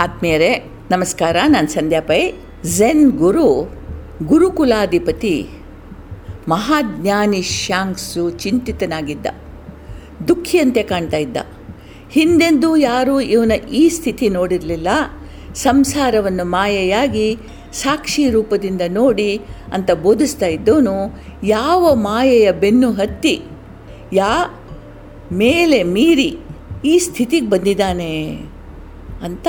ಆತ್ಮೀಯರೇ, ನಮಸ್ಕಾರ. ನಾನು ಸಂಧ್ಯಾ ಪೈ. ಝೆನ್ ಗುರು, ಗುರುಕುಲಾಧಿಪತಿ, ಮಹಾಜ್ಞಾನಿ ಶಾಂಕ್ಸು ಚಿಂತಿತನಾಗಿದ್ದ, ದುಃಖಿಯಂತೆ ಕಾಣ್ತಾ ಇದ್ದ. ಹಿಂದೆಂದೂ ಯಾರೂ ಇವನ ಈ ಸ್ಥಿತಿ ನೋಡಿರಲಿಲ್ಲ. ಸಂಸಾರವನ್ನು ಮಾಯೆಯಾಗಿ ಸಾಕ್ಷಿ ರೂಪದಿಂದ ನೋಡಿ ಅಂತ ಬೋಧಿಸ್ತಾ ಇದ್ದವನು ಯಾವ ಮಾಯೆಯ ಬೆನ್ನು ಹತ್ತಿ, ಯಾ ಮೇಲೆ ಮೀರಿ ಈ ಸ್ಥಿತಿಗೆ ಬಂದಿದ್ದಾನೆ ಅಂತ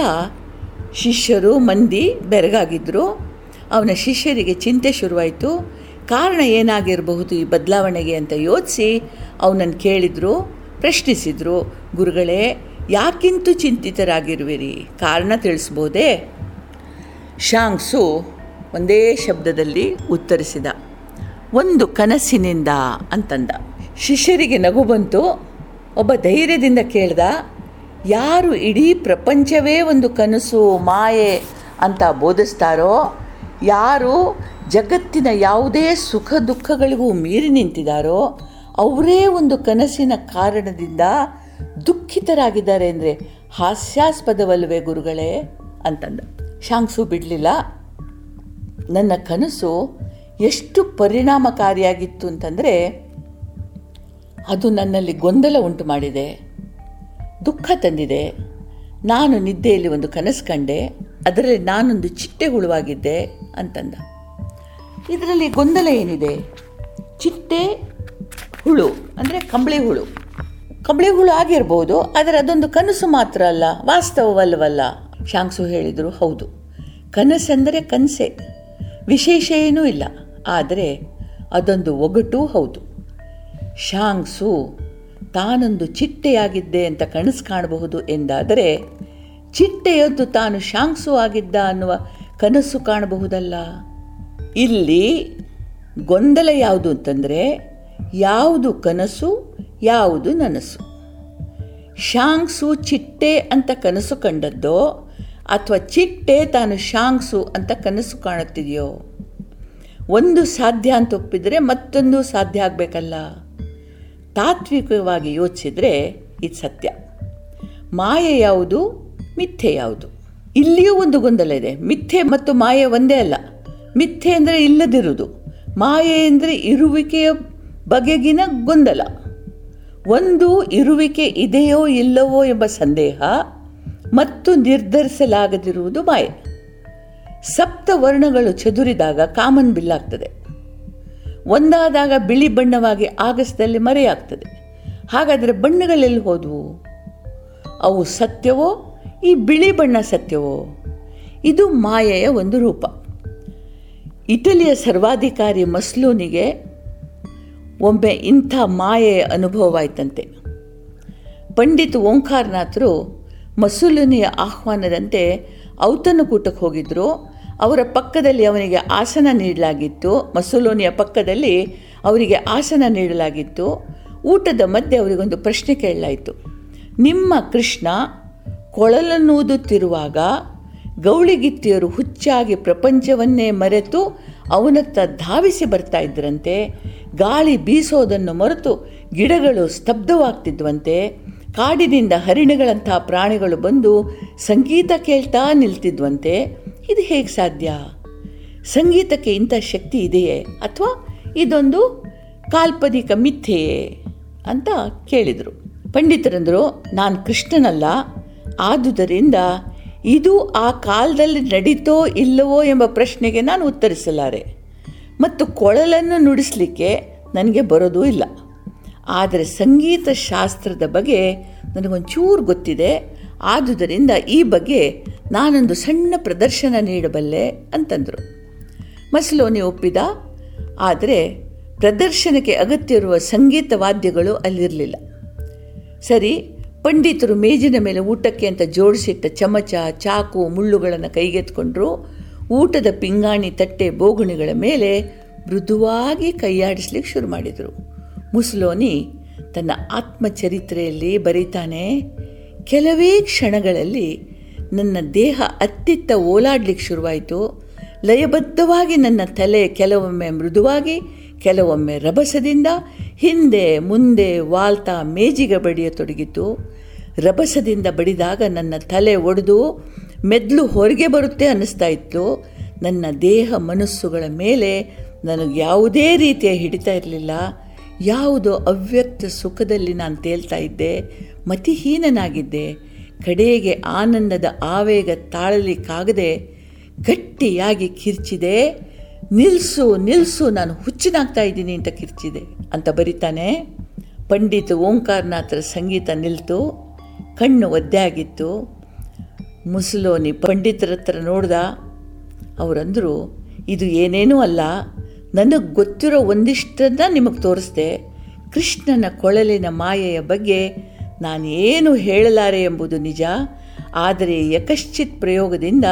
ಶಿಷ್ಯರು ಮಂದಿ ಬೆರಗಾಗಿದ್ದರು ಅವನ ಶಿಷ್ಯರಿಗೆ ಚಿಂತೆ ಶುರುವಾಯಿತು. ಕಾರಣ ಏನಾಗಿರಬಹುದು ಈ ಬದಲಾವಣೆಗೆ ಅಂತ ಯೋಚಿಸಿ ಅವನನ್ನು ಕೇಳಿದರು, ಪ್ರಶ್ನಿಸಿದರು, ಗುರುಗಳೇ, ಯಾಕಿಂತೂ ಚಿಂತಿತರಾಗಿರುವಿರಿ? ಕಾರಣ ತಿಳಿಸ್ಬೋದೇ? ಶಾಂಗ್ಸು ಒಂದೇ ಶಬ್ದದಲ್ಲಿ ಉತ್ತರಿಸಿದ. ಒಂದು ಕನಸಿನಿಂದ ಅಂತಂದ. ಶಿಷ್ಯರಿಗೆ ನಗು ಬಂತು. ಒಬ್ಬ ಧೈರ್ಯದಿಂದ ಕೇಳ್ದ ಯಾರು ಇಡೀ ಪ್ರಪಂಚವೇ ಒಂದು ಕನಸು, ಮಾಯೆ ಅಂತ ಬೋಧಿಸ್ತಾರೋ, ಯಾರು ಜಗತ್ತಿನ ಯಾವುದೇ ಸುಖ ದುಃಖಗಳಿಗೂ ಮೀರಿ ನಿಂತಿದ್ದಾರೋ ಅವರೇ ಒಂದು ಕನಸಿನ ಕಾರಣದಿಂದ ದುಃಖಿತರಾಗಿದ್ದಾರೆ ಅಂದರೆ ಹಾಸ್ಯಾಸ್ಪದವಲ್ಲವೇ ಗುರುಗಳೇ ಅಂತಂದ. ಶಾಂಕ್ಸು ಬಿಡಲಿಲ್ಲ. ನನ್ನ ಕನಸು ಎಷ್ಟು ಪರಿಣಾಮಕಾರಿಯಾಗಿತ್ತು ಅಂತಂದರೆ ಅದು ನನ್ನಲ್ಲಿ ಗೊಂದಲ ಉಂಟು ಮಾಡಿದೆ. ದುಃಖ ತಂದಿದೆ. ನಾನು ನಿದ್ದೆಯಲ್ಲಿ ಒಂದು ಕನಸು ಕಂಡೆ. ಅದರಲ್ಲಿ ನಾನೊಂದು ಚಿಟ್ಟೆ ಹುಳುವಾಗಿದ್ದೆ ಅಂತಂದ. ಇದರಲ್ಲಿ ಗೊಂದಲ ಏನಿದೆ? ಚಿಟ್ಟೆ ಹುಳು, ಅಂದರೆ ಕಂಬಳಿ ಹುಳು. ಕಂಬಳಿ ಹುಳು ಆಗಿರ್ಬೋದು, ಆದರೆ ಅದೊಂದು ಕನಸು ಮಾತ್ರ ಅಲ್ಲ, ವಾಸ್ತವವಲ್ಲವಲ್ಲ. ಶಾಂಕ್ಸು ಹೇಳಿದರು, ಹೌದು. ಕನಸೆಂದರೆ ಕನಸೆ. ವಿಶೇಷ ಏನೂ ಇಲ್ಲ, ಆದರೆ ಅದೊಂದು ಒಗಟೂ ಹೌದು. ಶಾಂಗ್ಸು ತಾನೊಂದು ಚಿಟ್ಟೆಯಾಗಿದ್ದೆ ಅಂತ ಕನಸು ಕಾಣಬಹುದು ಎಂದಾದರೆ ಚಿಟ್ಟೆಯದ್ದು ತಾನು ಶಾಂಕ್ಸು ಆಗಿದ್ದ ಅನ್ನುವ ಕನಸು ಕಾಣಬಹುದಲ್ಲ? ಇಲ್ಲಿ ಗೊಂದಲ ಯಾವುದು ಅಂತಂದರೆ, ಯಾವುದು ಕನಸು, ಯಾವುದು ನನಸು. ಶಾಂಕ್ಸು ಚಿಟ್ಟೆ ಅಂತ ಕನಸು ಕಂಡದ್ದೋ, ಅಥವಾ ಚಿಟ್ಟೆ ತಾನು ಶಾಂಕ್ಸು ಅಂತ ಕನಸು ಕಾಣುತ್ತಿದೆಯೋ? ಒಂದು ಸಾಧ್ಯ ಅಂತ ಒಪ್ಪಿದರೆ ಮತ್ತೊಂದು ಸಾಧ್ಯ ಆಗಬೇಕಲ್ಲ? ತಾತ್ವಿಕವಾಗಿ ಯೋಚಿಸಿದರೆ ಇದು ಸತ್ಯ. ಮಾಯೆ ಯಾವುದು? ಮಿಥ್ಯೆ ಯಾವುದು? ಇಲ್ಲಿಯೂ ಒಂದು ಗೊಂದಲ ಇದೆ. ಮಿಥ್ಯೆ ಮತ್ತು ಮಾಯೆ ಒಂದೇ ಅಲ್ಲ. ಮಿಥ್ಯೆ ಅಂದರೆ ಇಲ್ಲದಿರುವುದು. ಮಾಯೆ ಅಂದರೆ ಇರುವಿಕೆಯ ಬಗೆಗಿನ ಗೊಂದಲ. ಒಂದು ಇರುವಿಕೆ ಇದೆಯೋ ಇಲ್ಲವೋ ಎಂಬ ಸಂದೇಹ ಮತ್ತು ನಿರ್ಧರಿಸಲಾಗದಿರುವುದು ಮಾಯೆ. ಸಪ್ತ ವರ್ಣಗಳು ಚದುರಿದಾಗ ಕಾಮನ್ ಬಿಲ್ಲಾಗ್ತದೆ ಒಂದಾದಾಗ ಬಿಳಿ ಬಣ್ಣವಾಗಿ ಆಗಸದಲ್ಲಿ ಮರೆಯಾಗ್ತದೆ. ಹಾಗಾದರೆ ಬಣ್ಣಗಳೆಲ್ಲಿ ಹೋದವು? ಅವು ಸತ್ಯವೋ, ಈ ಬಿಳಿ ಬಣ್ಣ ಸತ್ಯವೋ? ಇದು ಮಾಯೆಯ ಒಂದು ರೂಪ. ಇಟಲಿಯ ಸರ್ವಾಧಿಕಾರಿ ಮಸ್ಲೂನಿಗೆ ಒಮ್ಮೆ ಇಂಥ ಮಾಯೆಯ ಅನುಭವವಾಯಿತಂತೆ. ಪಂಡಿತ್ ಓಂಕಾರನಾಥರು ಮಸೂಲಿನಿಯ ಆಹ್ವಾನದಂತೆ ಔತಣಕೂಟಕ್ಕೆ ಹೋಗಿದ್ದರು ಅವರ ಪಕ್ಕದಲ್ಲಿ ಅವನಿಗೆ ಆಸನ ನೀಡಲಾಗಿತ್ತು. ಮಸೂಲೋನಿಯ ಪಕ್ಕದಲ್ಲಿ ಅವರಿಗೆ ಆಸನ ನೀಡಲಾಗಿತ್ತು. ಊಟದ ಮಧ್ಯೆ ಅವರಿಗೊಂದು ಪ್ರಶ್ನೆ ಕೇಳಲಾಯಿತು. ನಿಮ್ಮ ಕೃಷ್ಣ ಕೊಳಲನ್ನೂದುತ್ತಿರುವಾಗ ಗೌಳಿಗಿತ್ತಿಯರು ಹುಚ್ಚಾಗಿ ಪ್ರಪಂಚವನ್ನೇ ಮರೆತು ಅವನತ್ತ ಧಾವಿಸಿ ಬರ್ತಾ ಇದ್ದರಂತೆ, ಗಾಳಿ ಬೀಸೋದನ್ನು ಮರೆತು ಗಿಡಗಳು ಸ್ತಬ್ಧವಾಗ್ತಿದ್ವಂತೆ, ಕಾಡಿನಿಂದ ಹರಿಣೆಗಳಂಥ ಪ್ರಾಣಿಗಳು ಬಂದು ಸಂಗೀತ ಕೇಳ್ತಾ ನಿಲ್ತಿದ್ವಂತೆ ಇದು ಹೇಗೆ ಸಾಧ್ಯ? ಸಂಗೀತಕ್ಕೆ ಇಂಥ ಶಕ್ತಿ ಇದೆಯೇ? ಅಥವಾ ಇದೊಂದು ಕಾಲ್ಪನಿಕ ಮಿಥ್ಯೆಯೇ? ಅಂತ ಕೇಳಿದರು. ಪಂಡಿತರಂದರು, ನಾನು ಕೃಷ್ಣನಲ್ಲ, ಆದುದರಿಂದ ಇದು ಆ ಕಾಲದಲ್ಲಿ ನಡೀತೋ ಇಲ್ಲವೋ ಎಂಬ ಪ್ರಶ್ನೆಗೆ ನಾನು ಉತ್ತರಿಸಲಾರೆ. ಮತ್ತು ಕೊಳಲನ್ನು ನುಡಿಸಲಿಕ್ಕೆ ನನಗೆ ಬರೋದೂ ಇಲ್ಲ. ಆದರೆ ಸಂಗೀತ ಶಾಸ್ತ್ರದ ಬಗ್ಗೆ ನನಗೊಂಚೂರು ಗೊತ್ತಿದೆ. ಆದುದರಿಂದ ಈ ಬಗ್ಗೆ ನಾನೊಂದು ಸಣ್ಣ ಪ್ರದರ್ಶನ ನೀಡಬಲ್ಲೆ ಅಂತಂದರು. ಮಸ್ಲೋನಿ ಒಪ್ಪಿದ. ಆದರೆ ಪ್ರದರ್ಶನಕ್ಕೆ ಅಗತ್ಯವಿರುವ ಸಂಗೀತ ವಾದ್ಯಗಳು ಅಲ್ಲಿರಲಿಲ್ಲ. ಸರಿ, ಪಂಡಿತರು ಮೇಜಿನ ಮೇಲೆ ಊಟಕ್ಕೆ ಅಂತ ಜೋಡಿಸಿಟ್ಟ ಚಮಚ, ಚಾಕು, ಮುಳ್ಳುಗಳನ್ನು ಕೈಗೆತ್ಕೊಂಡ್ರು. ಊಟದ ಪಿಂಗಾಣಿ ತಟ್ಟೆ ಬೋಗುಣಿಗಳ ಮೇಲೆ ಮೃದುವಾಗಿ ಕೈಯಾಡಿಸ್ಲಿಕ್ಕೆ ಶುರು ಮಾಡಿದರು. ಮುಸ್ಲೋನಿ ತನ್ನ ಆತ್ಮಚರಿತ್ರೆಯಲ್ಲಿ ಬರೀತಾನೆ, ಕೆಲವೇ ಕ್ಷಣಗಳಲ್ಲಿ ನನ್ನ ದೇಹ ಅತ್ತಿತ್ತ ಓಲಾಡ್ಲಿಕ್ಕೆ ಶುರುವಾಯಿತು. ಲಯಬದ್ಧವಾಗಿ ನನ್ನ ತಲೆ ಕೆಲವೊಮ್ಮೆ ಮೃದುವಾಗಿ, ಕೆಲವೊಮ್ಮೆ ರಭಸದಿಂದ ಹಿಂದೆ ಮುಂದೆ ವಾಲ್ತಾ ಮೇಜಿಗೆ ಬಡಿಯತೊಡಗಿತು. ರಭಸದಿಂದ ಬಡಿದಾಗ ನನ್ನ ತಲೆ ಒಡೆದು ಮೆದ್ಲು ಹೊರಗೆ ಬರುತ್ತೆ ಅನ್ನಿಸ್ತಾ ಇತ್ತು. ನನ್ನ ದೇಹ ಮನಸ್ಸುಗಳ ಮೇಲೆ ನನಗೆ ಯಾವುದೇ ರೀತಿಯ ಹಿಡಿತ ಇರಲಿಲ್ಲ. ಯಾವುದೋ ಅವ್ಯಕ್ತ ಸುಖದಲ್ಲಿ ನಾನು ತೇಲ್ತಾ ಇದ್ದೆ, ಮತಿಹೀನನಾಗಿದ್ದೆ. ಕಡೆಗೆ ಆನಂದದ ಆವೇಗ ತಾಳಲಿಕ್ಕಾಗದೆ ಗಟ್ಟಿಯಾಗಿ ಕಿರ್ಚಿದೆ ನಿಲ್ಲಿಸು ನಿಲ್ಲಿಸು ನಾನು ಹುಚ್ಚಿನಾಗ್ತಾ ಇದ್ದೀನಿ ಅಂತ ಕಿರ್ಚಿದೆ ಅಂತ ಬರಿತಾನೆ. ಪಂಡಿತ ಓಂಕಾರನಾಥರ ಸಂಗೀತ ನಿಲ್ತು, ಕಣ್ಣು ಒದ್ದೆ ಆಗಿತ್ತು ಮುಸಲೋನಿ ಪಂಡಿತರ ಹತ್ರ ನೋಡ್ದ, ಅವರಂದರು, ಇದು ಏನೇನೂ ಅಲ್ಲ, ನನಗೆ ಗೊತ್ತಿರೋ ಒಂದಿಷ್ಟನ್ನು ನಿಮಗೆ ತೋರಿಸ್ದೆ. ಕೃಷ್ಣನ ಕೊಳಲಿನ ಮಾಯೆಯ ಬಗ್ಗೆ ನಾನು ಏನು ಹೇಳಲಾರೆ ಎಂಬುದು ನಿಜ. ಆದರೆ ಯಕಶ್ಚಿತ್ ಪ್ರಯೋಗದಿಂದ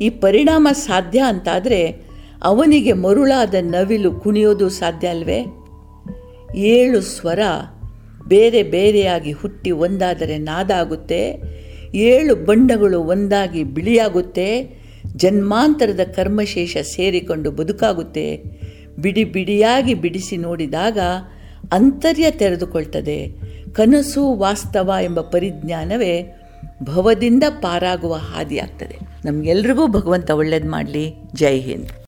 ಈ ಪರಿಣಾಮ ಸಾಧ್ಯ ಅಂತಾದರೆ ಅವನಿಗೆ ಮರುಳಾದ ನವಿಲು ಕುಣಿಯೋದು ಸಾಧ್ಯ ಅಲ್ವೇ? ಏಳು ಸ್ವರ ಬೇರೆ ಬೇರೆಯಾಗಿ ಹುಟ್ಟಿ ಒಂದಾದರೆ ನಾದಾಗುತ್ತೆ. ಏಳು ಬಣ್ಣಗಳು ಒಂದಾಗಿ ಬಿಳಿಯಾಗುತ್ತೆ. ಜನ್ಮಾಂತರದ ಕರ್ಮಶೇಷ ಸೇರಿಕೊಂಡು ಬದುಕಾಗುತ್ತೆ. ಬಿಡಿ ಬಿಡಿಯಾಗಿ ಬಿಡಿಸಿ ನೋಡಿದಾಗ ಅಂತರ್ಯ ತೆರೆದುಕೊಳ್ತದೆ. ಕನಸು ವಾಸ್ತವ ಎಂಬ ಪರಿಜ್ಞಾನವೇ ಭವದಿಂದ ಪಾರಾಗುವ ಹಾದಿಯಾಗ್ತದೆ. ನಮಗೆಲ್ರಿಗೂ ಭಗವಂತ ಒಳ್ಳೇದು ಮಾಡಲಿ. ಜೈ ಹಿಂದ್.